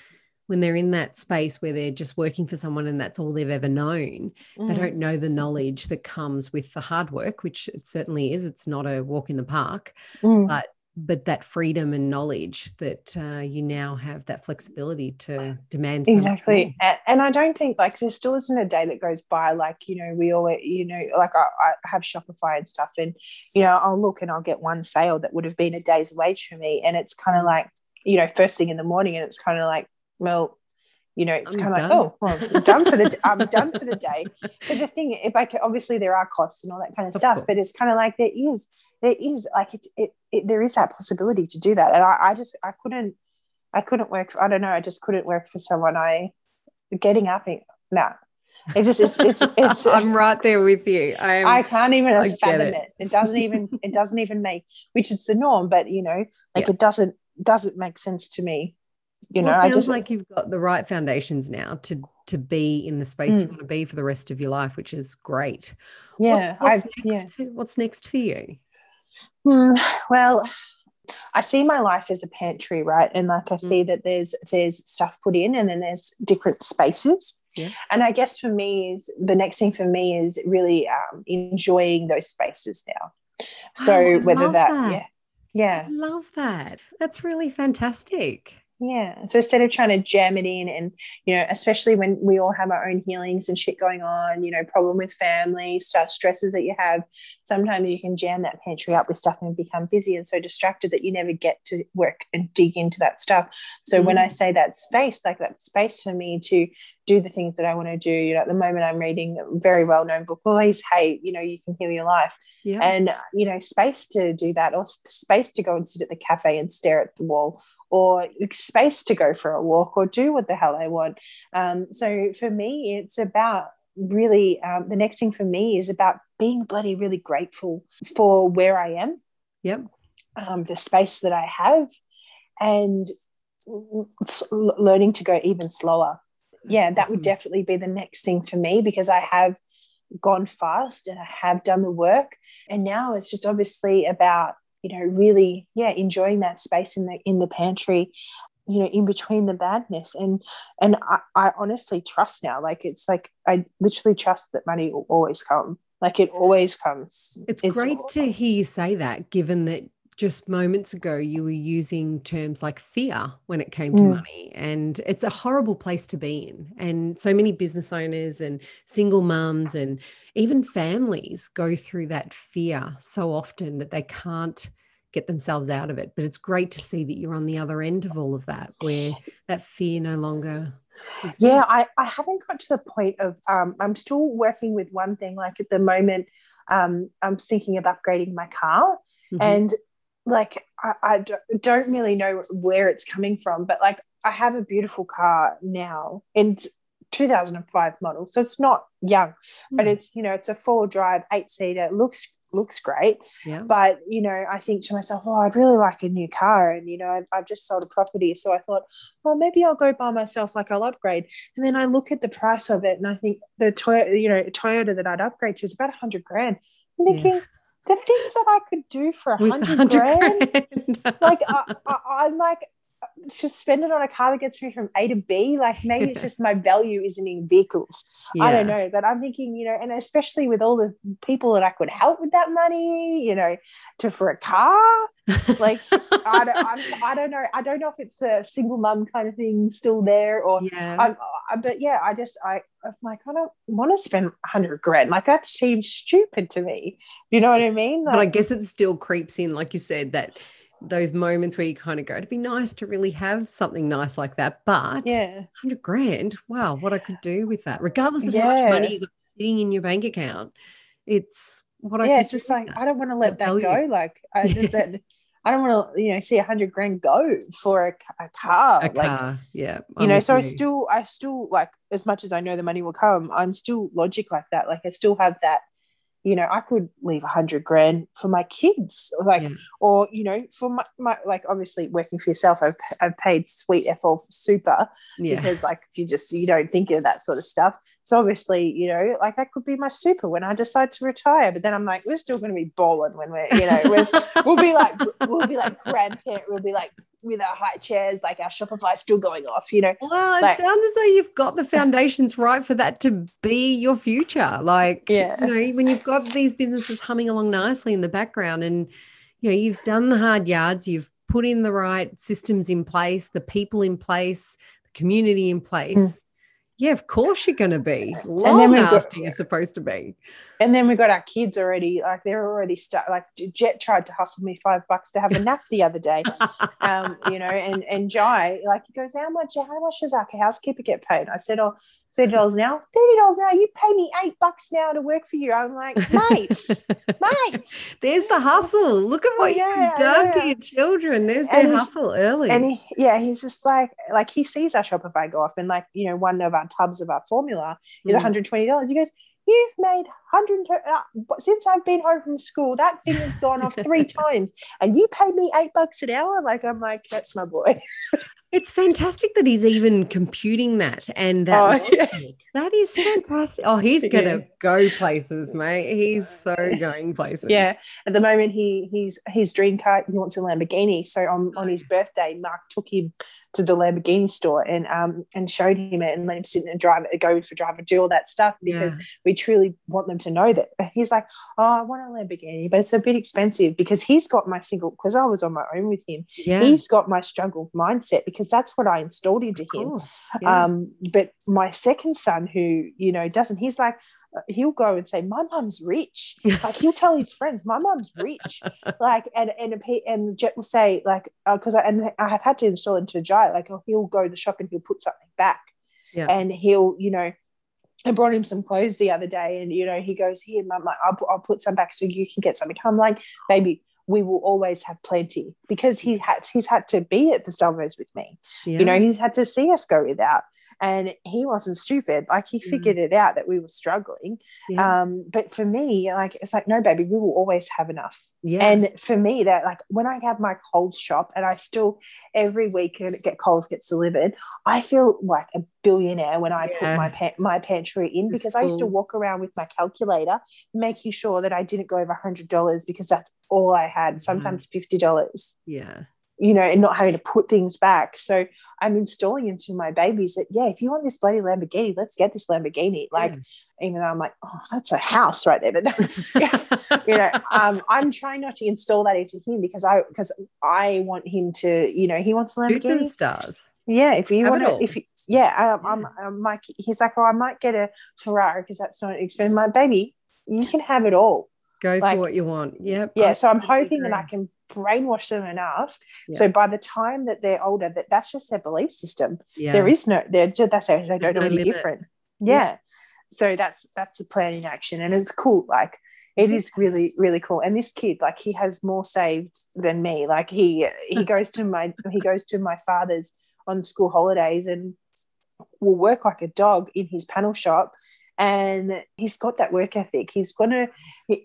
when they're in that space where they're just working for someone and that's all they've ever known mm. they don't know the knowledge that comes with the hard work which it certainly is it's not a walk in the park mm. but but that freedom and knowledge that uh, you now have that flexibility to demand exactly and, and, i don't think like there still isn't a day that goes by like you know we all you know like I, I, have shopify and stuff and you know i'll look and i'll get one sale that would have been a day's wage for me and it's kind of like you know first thing in the morning and it's kind of like well you know, it's kind of like, oh, well, I'm done for the I'm done for the day. But the thing, if I can, obviously there are costs and all that kind of, of stuff, course. but it's kind of like there is there is like it, it, it, there is that possibility to do that and I, I just i couldn't i couldn't work i don't know i just couldn't work for someone i getting up and nah it just it's it's, it's i'm right there with you i am, i can't even I fathom it. it. it doesn't even it doesn't even make which is the norm but you know like yeah. it doesn't doesn't make sense to me you well, know i just like you've got the right foundations now to to be in the space mm. you want to be for the rest of your life which is great yeah what's, what's next, yeah. what's next for you Hmm, well, I see my life as a pantry, right? And like I see mm. that there's there's stuff put in, and then there's different spaces. Yes. And I guess for me is the next thing for me is really um, enjoying those spaces now. So oh, whether that, that, yeah, yeah, I love that. That's really fantastic. Yeah. So instead of trying to jam it in and, you know, especially when we all have our own healings and shit going on, you know, problem with family, stuff, stresses that you have, sometimes you can jam that pantry up with stuff and become busy and so distracted that you never get to work and dig into that stuff. So mm-hmm. when I say that space, like that space for me to do the things that I want to do, you know, at the moment I'm reading a very well known book, Louise Hay, you know, you can heal your life. Yeah. And, you know, space to do that or space to go and sit at the cafe and stare at the wall or space to go for a walk or do what the hell I want. Um, so for me, it's about really um, the next thing for me is about being bloody really grateful for where I am. Yep. Um, the space that I have and learning to go even slower. That's yeah, that would definitely be the next thing for me because I have gone fast and I have done the work. And now it's just obviously about you know really yeah enjoying that space in the in the pantry you know in between the badness. And and I, I honestly trust now like it's like i literally trust that money will always come. Like it always comes. It's, it's great to hear you say that given that just moments ago you were using terms like fear when it came to mm. money. And it's a horrible place to be in. And so many business owners and single mums and even families go through that fear so often that they can't get themselves out of it but it's great to see that you're on the other end of all of that where that fear no longer exists. yeah I, I haven't got to the point of um, i'm still working with one thing like at the moment um, i'm thinking of upgrading my car mm-hmm. and like I, I don't really know where it's coming from, but like I have a beautiful car now and 2005 model, so it's not young, mm. but hmm. it's you know it's a four drive eight seater, looks looks great. Yeah. But you know, I think to myself, oh, I'd really like a new car, and you know, I've, I've just sold a property, so I thought, well, maybe I'll go by myself, like I'll upgrade. And then I look at the price of it, and I think the Toyota, you know, Toyota that I'd upgrade to is about a hundred grand. I'm thinking. Yeah the things that I could do for a hundred grand, grand. like I, am like, just spend it on a car that gets me from A to B. Like maybe it's just my value isn't in vehicles. Yeah. I don't know, but I'm thinking, you know, and especially with all the people that I could help with that money, you know, to for a car. Like I don't, I'm, I do not know. I don't know if it's the single mum kind of thing still there, or yeah. I'm, I, but yeah, I just I I'm like I don't want to spend hundred grand. Like that seems stupid to me. You know what I mean? Like, but I guess it still creeps in, like you said, that those moments where you kind of go, it'd be nice to really have something nice like that. But yeah, 100 grand, wow, what I could do with that, regardless of yeah. how much money you got sitting in your bank account. It's what I yeah, it's just like, I don't want to let that, that go. Like, I yeah. that, I don't want to, you know, see a hundred grand go for a, a car. A like, car, yeah. I'm you know, so you. I still, I still like, as much as I know the money will come, I'm still logic like that. Like, I still have that you know, I could leave a hundred grand for my kids, like, yeah. or you know, for my, my like obviously working for yourself, I've I've paid sweet FL super yeah. because like if you just you don't think of that sort of stuff. So obviously, you know, like that could be my super when I decide to retire. But then I'm like, we're still going to be balling when we're, you know, we're, we'll be like, we'll be like grandparent, we'll be like with our high chairs, like our Shopify still going off, you know. Well, it like, sounds as though you've got the foundations right for that to be your future. Like, yeah. you know, when you've got these businesses humming along nicely in the background and, you know, you've done the hard yards, you've put in the right systems in place, the people in place, the community in place. Mm yeah, of course you're going to be long after got, you're supposed to be. And then we got our kids already, like they're already start. Like Jet tried to hustle me five bucks to have a nap the other day, um, you know, and and Jai like he goes, how much how much does our housekeeper get paid? I said, oh, thirty dollars now. Thirty dollars now. You pay me eight bucks now to work for you. I'm like, mate, mate. There's the hustle. Look at what yeah, you've done yeah. to your children. There's the hustle early. And he, yeah, he's just like, like he sees our Shopify go off, and like you know, one of our tubs of our formula is mm. 120 dollars. He goes. You've made 100 uh, since I've been home from school. That thing has gone off three times, and you pay me eight bucks an hour. Like I'm like, that's my boy. It's fantastic that he's even computing that and that. Oh, yeah. That is fantastic. Oh, he's gonna yeah. go places, mate. He's so going places. Yeah. At the moment, he he's his dream car. He wants a Lamborghini. So on on his oh. birthday, Mark took him to the Lamborghini store and um and showed him it and let him sit and drive it, go for drive and do all that stuff because yeah. we truly want them to know that. He's like, oh, I want a Lamborghini, but it's a bit expensive because he's got my single because I was on my own with him. Yeah. He's got my struggle mindset because that's what I installed into him. Yeah. Um, but my second son, who you know doesn't, he's like, he'll go and say, "My mum's rich." Like he'll tell his friends, "My mum's rich." like and and and Jet will say like because uh, I and I have had to install into Jai like oh, he'll go to the shop and he'll put something back, yeah. and he'll you know. I brought him some clothes the other day, and you know he goes here, mum. Like, I'll, I'll put some back so you can get something. I'm like, baby, we will always have plenty because he had he's had to be at the Salvos with me. Yeah. You know, he's had to see us go without and he wasn't stupid like he mm. figured it out that we were struggling yeah. um but for me like it's like no baby we will always have enough yeah and for me that like when i have my Coles shop and i still every week get Coles gets delivered i feel like a billionaire when i yeah. put my pa- my pantry in because i used to walk around with my calculator making sure that i didn't go over a $100 because that's all i had sometimes mm. $50 yeah you know, and not having to put things back. So I'm installing into my babies that, yeah, if you want this bloody Lamborghini, let's get this Lamborghini. Like, yeah. even though I'm like, oh, that's a house right there. But you know, um, I'm trying not to install that into him because I because I want him to, you know, he wants a Lamborghini. stars. Yeah, if you want to, if you, yeah, um, I'm, I'm like, he's like, oh, I might get a Ferrari because that's not expensive. My baby, you can have it all. Go like, for what you want. Yep. Yeah. So I'm hoping that I can brainwash them enough. Yeah. so by the time that they're older that that's just their belief system. Yeah. there is no they're just that's they don't know any different. Yeah. yeah. so that's that's a plan in action and it's cool like it mm-hmm. is really really cool. And this kid like he has more saved than me. Like he he goes to my he goes to my father's on school holidays and will work like a dog in his panel shop and he's got that work ethic. He's gonna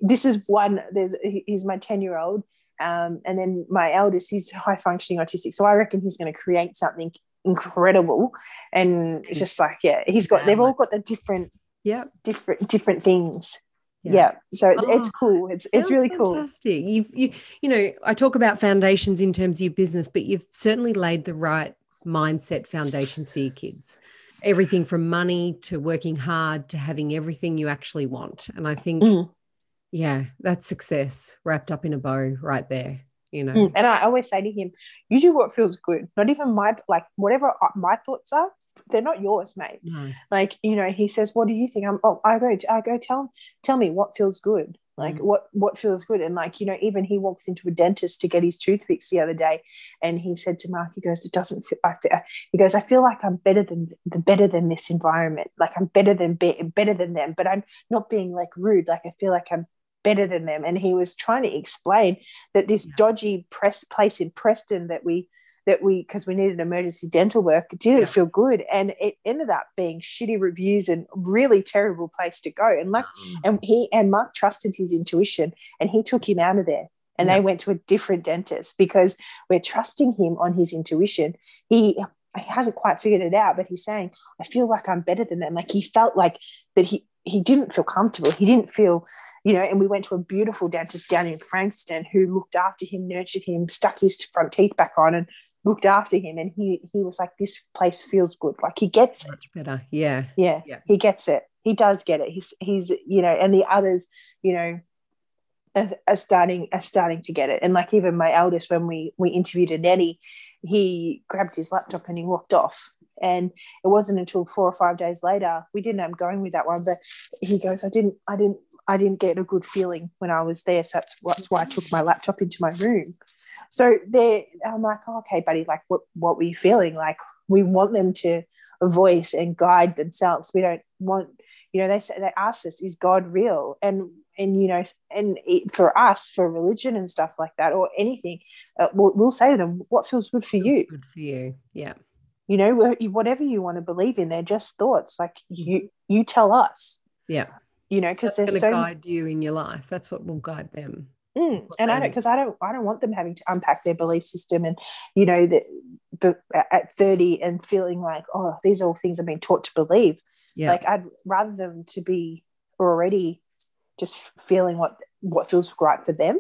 this is one there's he's my 10 year old um, and then my eldest, he's high functioning autistic. So I reckon he's going to create something incredible. And just like, yeah, he's got, they've all got the different, yeah, different, different things. yeah, yeah. so it's, Oh, it's cool it's it's really cool fantastic. You've you you know, I talk about foundations in terms of your business, but you've certainly laid the right mindset foundations for your kids. Everything from money to working hard to having everything you actually want. And I think, Mm. Yeah, that's success wrapped up in a bow right there. You know, Mm, And I always say to him, you do what feels good. Not even my, like, whatever my thoughts are, they're not yours, mate. no. Like, you know, he says, what do you think? I'm, oh, I go, I go, tell, tell me what feels good. Like, Mm. what, what feels good. And like, you know, even he walks into a dentist to get his tooth fixed the other day. And he said to Mark, he goes, it doesn't feel, I feel, he goes, I feel like I'm better than, the better than this environment. Like I'm better than, be, better than them, but I'm not being like rude. Like, I feel like I'm better than them. And he was trying to explain that this dodgy press place in Preston that we that we because we needed emergency dental work didn't Yeah. feel good. And it ended up being shitty reviews and really terrible place to go. And like mm. and he and Mark trusted his intuition and he took him out of there. And Yeah. they went to a different dentist because we're trusting him on his intuition. He he hasn't quite figured it out but he's saying I feel like I'm better than them. Like he felt like that he he didn't feel comfortable. He didn't feel you know and we went to a beautiful dentist down in Frankston who looked after him nurtured him stuck his front teeth back on and looked after him. And he he was like this place feels good. Like he gets it. Much better. Yeah. yeah, Yeah. he gets it. He does get it. He's he's you know and the others you know are, are starting are starting to get it. And like even my eldest when we we interviewed a nanny he grabbed his laptop and he walked off. And it wasn't until four or five days later we didn't up going with that one but he goes i didn't i didn't i didn't get a good feeling when i was there so that's, that's why i took my laptop into my room. So there i'm like oh, okay buddy like what what were you feeling? Like we want them to voice and guide themselves. We don't want you know they say they ask us is god real and and you know and it, for us for religion and stuff like that or anything uh, we'll, we'll say to them what feels good for Feels you Good for you. Yeah. you know whatever you want to believe in they're just thoughts like you you tell us Yeah. you know because That's there's going to so guide you in your life. That's what will guide them. Mm, and I don't because I don't I don't want them having to unpack their belief system and you know that at 30 and feeling like oh these are all things I've been taught to believe Yeah. like I'd rather them to be already just feeling what what feels right for them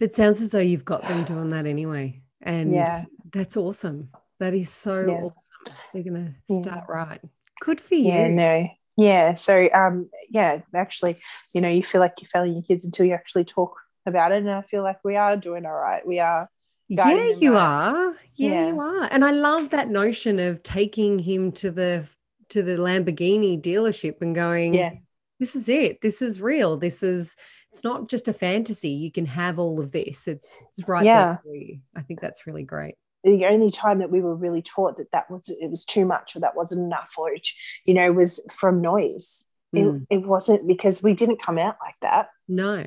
It sounds as though you've got them doing that anyway. And Yeah. that's awesome. That is so Yeah. awesome. They're going to Yeah. start right. Good for you. yeah no yeah so um yeah actually you know you feel like you're failing your kids until you actually talk about it and I feel like we are doing all right we are Yeah, you right. are. Yeah, Yeah. you are. And I love that notion of taking him to the to the Lamborghini dealership and going, Yeah. this is it. This is real. This is it's not just a fantasy. You can have all of this. It's, it's right Yeah. there for you. I think that's really great. the only time that we were really taught that that was it was too much or that wasn't enough or it, you know was from noise Mm. it, it wasn't because we didn't come out like that No.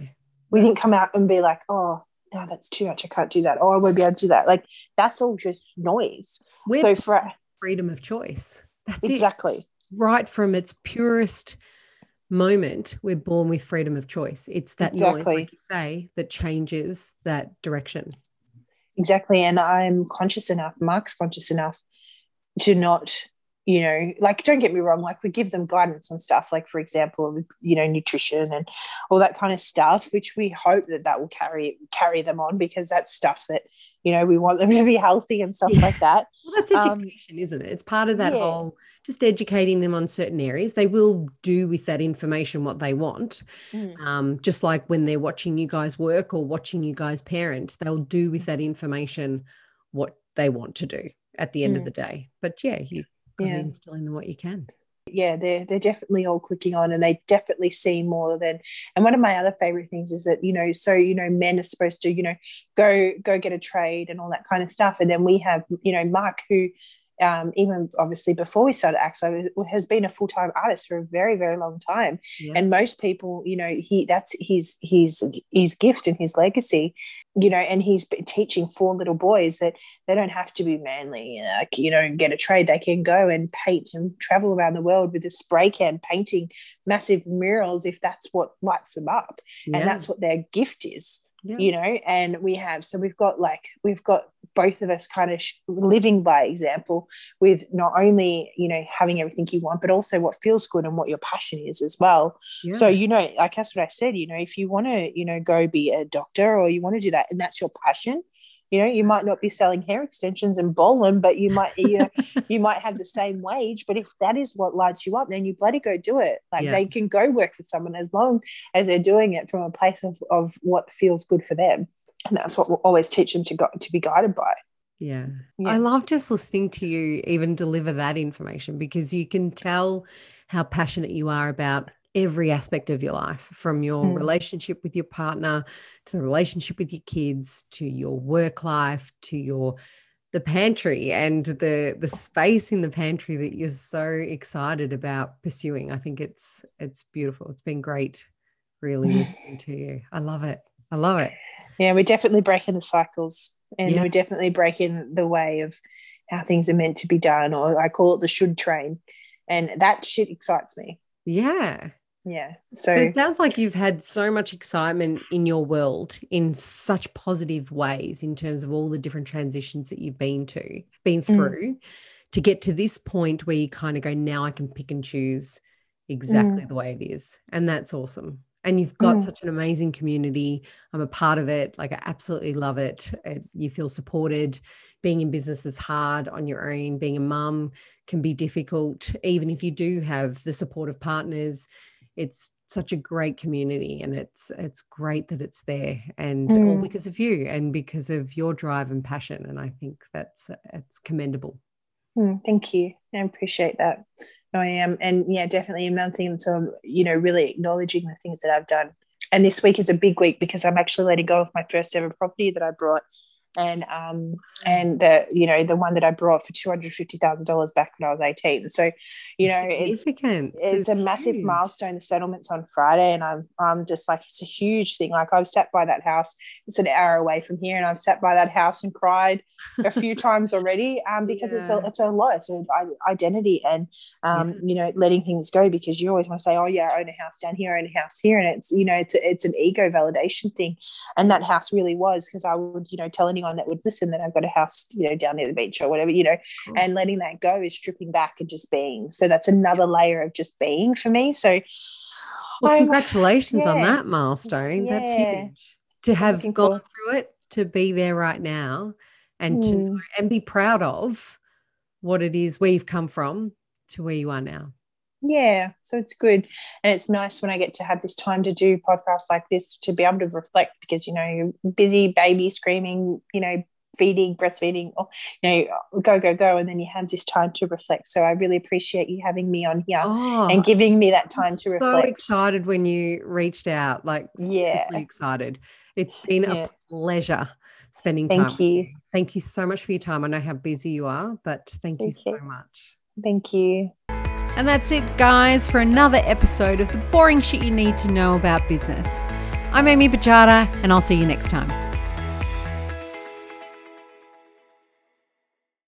We didn't come out and be like oh no that's too much i can't do that oh i won't be able to do that like that's all just noise We're so for freedom of choice. That's it. exactly right from its purest moment, we're born with freedom of choice. It's that noise, Exactly. like you say, that changes that direction. exactly and i'm conscious enough mark's conscious enough to not you know like don't get me wrong like we give them guidance on stuff like for example you know nutrition and all that kind of stuff which we hope that that will carry carry them on because that's stuff that you know we want them to be healthy and stuff Yeah. like that Well, that's Um, education, isn't it? It's part of that yeah. whole just educating them on certain areas. They will do with that information what they want. Mm. Um, just like when they're watching you guys work or watching you guys parent, they'll do with that information what they want to do at the end of Mm. the day. But yeah, you Yeah. instill in them what you can. yeah they're they're definitely all clicking on and they definitely see more than and one of my other favorite things is that you know so you know men are supposed to you know go go get a trade and all that kind of stuff and then we have you know mark who um, even obviously before we started AXO has been a full-time artist for a very very long time Yeah. and most people you know he that's his his his gift and his legacy you know and he's been teaching four little boys that they don't have to be manly like you know get a trade they can go and paint and travel around the world with a spray can painting massive murals if that's what lights them up yeah. and that's what their gift is yeah. you know and we have so we've got like we've got both of us kind of living by example with not only you know having everything you want but also what feels good and what your passion is as well yeah. so you know like that's what i said you know if you want to you know go be a doctor or you want to do that and that's your passion you know you might not be selling hair extensions and bowling but you might you know you might have the same wage but if that is what lights you up then you bloody go do it like yeah. they can go work for someone as long as they're doing it from a place of, of what feels good for them and that's what we'll always teach them to go to be guided by yeah. yeah. I love just listening to you even deliver that information because you can tell how passionate you are about every aspect of your life from your mm. relationship with your partner to the relationship with your kids to your work life to your the pantry and the the space in the pantry that you're so excited about pursuing. I think it's it's beautiful. It's been great really listening to you. I love it. I love it. Yeah we're definitely breaking the cycles and yeah. we're definitely breaking the way of how things are meant to be done or i call it the should train and that shit excites me. Yeah yeah so but it sounds like you've had so much excitement in your world in such positive ways in terms of all the different transitions that you've been to been mm. through mm. to get to this point where you kind of go now i can pick and choose exactly mm. the way it is and that's awesome and you've got mm. such an amazing community i'm a part of it like i absolutely love it. it you feel supported being in business is hard on your own being a mum can be difficult even if you do have the support of partners it's such a great community and it's it's great that it's there and mm. all because of you and because of your drive and passion and i think that's it's commendable. Mm, thank you. I appreciate that. I am and yeah definitely another thing that's um, you know really acknowledging the things that i've done. And this week is a big week because i'm actually letting go of my first ever property that i brought and um and the you know the one that I brought for two hundred fifty thousand dollars back when I was eighteen. So, you know, it's it's a massive milestone. The settlement's on Friday, and I'm I'm just like it's a huge thing. Like I've sat by that house. It's an hour away from here, and I've sat by that house and cried a few times already. Um, because yeah. it's a it's a lot. It's an identity, and um, yeah. you know, letting things go because you always want to say, oh yeah, I own a house down here, I own a house here, and it's you know, it's a, it's an ego validation thing, and that house really was because I would you know tell anyone anyone that would listen that I've got a house, you know, down near the beach or whatever, you know, and letting that go is stripping back and just being. So that's another layer of just being for me. So well, congratulations yeah. on that milestone. Yeah. That's huge. To have gone cool. through it, to be there right now and mm. to hmm. and be proud of what it is where you've come from to where you are now yeah so it's good. And it's nice when i get to have this time to do podcasts like this to be able to reflect because you know you're busy baby screaming you know feeding breastfeeding or you know go go go and then you have this time to reflect. So i really appreciate you having me on here oh, and giving me that time to reflect. so excited when you reached out like yeah. excited. It's been yeah. a pleasure spending time thank you. you. Thank you so much for your time. I know how busy you are but thank, thank you so you. much. Thank you and that's it, guys, for another episode of the boring shit you need to know about business. I'm Amy Bajada, and I'll see you next time.